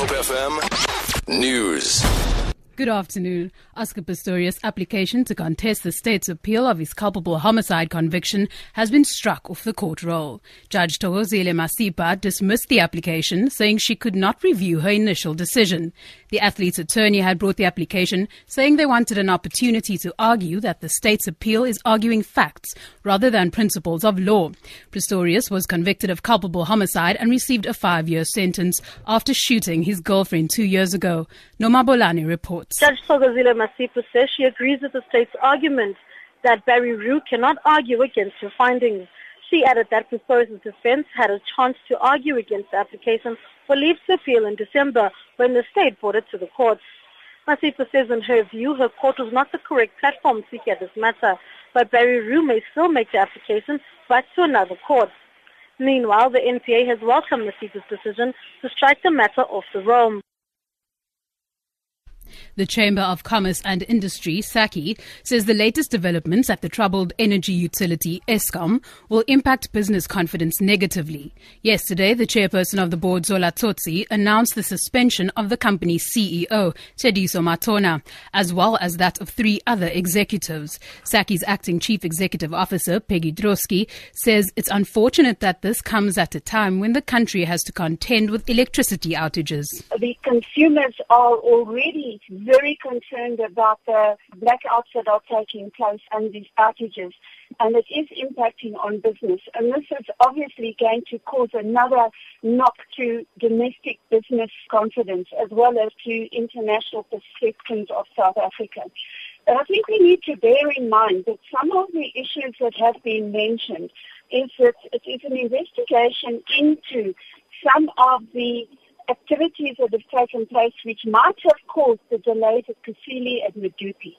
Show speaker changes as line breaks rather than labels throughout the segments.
Hope FM News.
Good afternoon. Oscar Pistorius' application to contest the state's appeal of his culpable homicide conviction has been struck off the court roll. Judge Thokozile Masipa dismissed the application, saying she could not review her initial decision. The athlete's attorney had brought the application, saying they wanted an opportunity to argue that the state's appeal is arguing facts rather than principles of law. Pistorius was convicted of culpable homicide and received a five-year sentence after shooting his girlfriend two years ago. Noma Bolani reports.
Judge Thokozile Masipa says she agrees with the state's argument that Barry Roux cannot argue against her findings. She added that Pistorius' defense had a chance to argue against the application for leave to appeal in December when the state brought it to the courts. Masipa says in her view her court was not the correct platform to hear this matter, but Barry Roux may still make the application but to another court. Meanwhile, the NPA has welcomed Masipa's decision to strike the matter off the roll.
The Chamber of Commerce and Industry, SACCI, says the latest developments at the troubled energy utility Eskom will impact business confidence negatively. Yesterday, the chairperson of the board, Zola Tsotsi, announced the suspension of the company's CEO, Tshediso Matona, as well as that of three other executives. SACCI's acting chief executive officer, Peggy Drodskie, says it's unfortunate that this comes at a time when the country has to contend with electricity outages.
The consumers are already very concerned about the blackouts that are taking place and these outages. And it is impacting on business. And this is obviously going to cause another knock to domestic business confidence as well as to international perceptions of South Africa. But I think we need to bear in mind that some of the issues that have been mentioned is that it is an investigation into some of the activities that have taken place which might have caused the delays at Kusile and Medupi.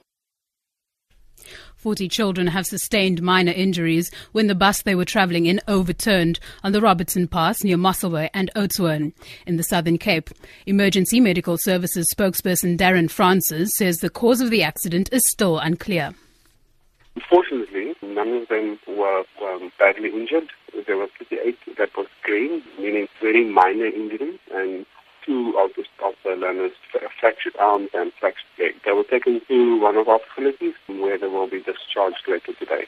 40 children have sustained minor injuries when the bus they were travelling in overturned on the Robertson Pass near Mossel Bay and Oudtshoorn in the Southern Cape. Emergency Medical Services spokesperson Darren Francis says the cause of the accident is still unclear.
Unfortunately, none of them were um, badly injured. There were 58 that was green, meaning very minor injuries, and two of the, of the learners fractured arms and fractured legs. They were taken to one of our facilities where they will be discharged later today.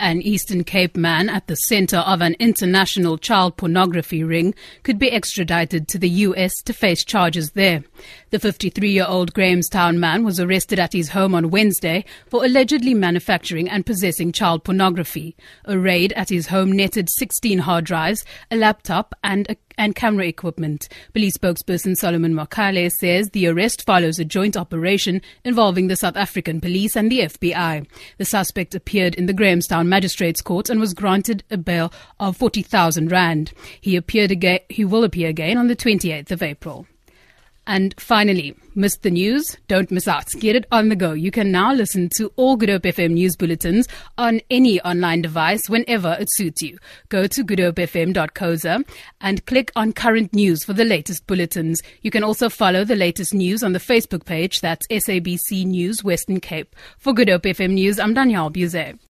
An Eastern Cape man at the center of an international child pornography ring could be extradited to the US to face charges there. The 53 year old Grahamstown man was arrested at his home on Wednesday for allegedly manufacturing and possessing child pornography. A raid at his home netted 16 hard drives, a laptop, and a and camera equipment. Police spokesperson Solomon Makgale says the arrest follows a joint operation involving the South African police and the FBI. The suspect appeared in the Grahamstown Magistrates Court and was granted a bail of 40,000 rand. He appeared again, he will appear again on the 28th of April. And finally, missed the news? Don't miss out. Get it on the go. You can now listen to all Good Hope FM news bulletins on any online device whenever it suits you. Go to goodhopefm.coza and click on current news for the latest bulletins. You can also follow the latest news on the Facebook page. That's SABC News Western Cape. For Good Hope FM News, I'm Danielle Buzet.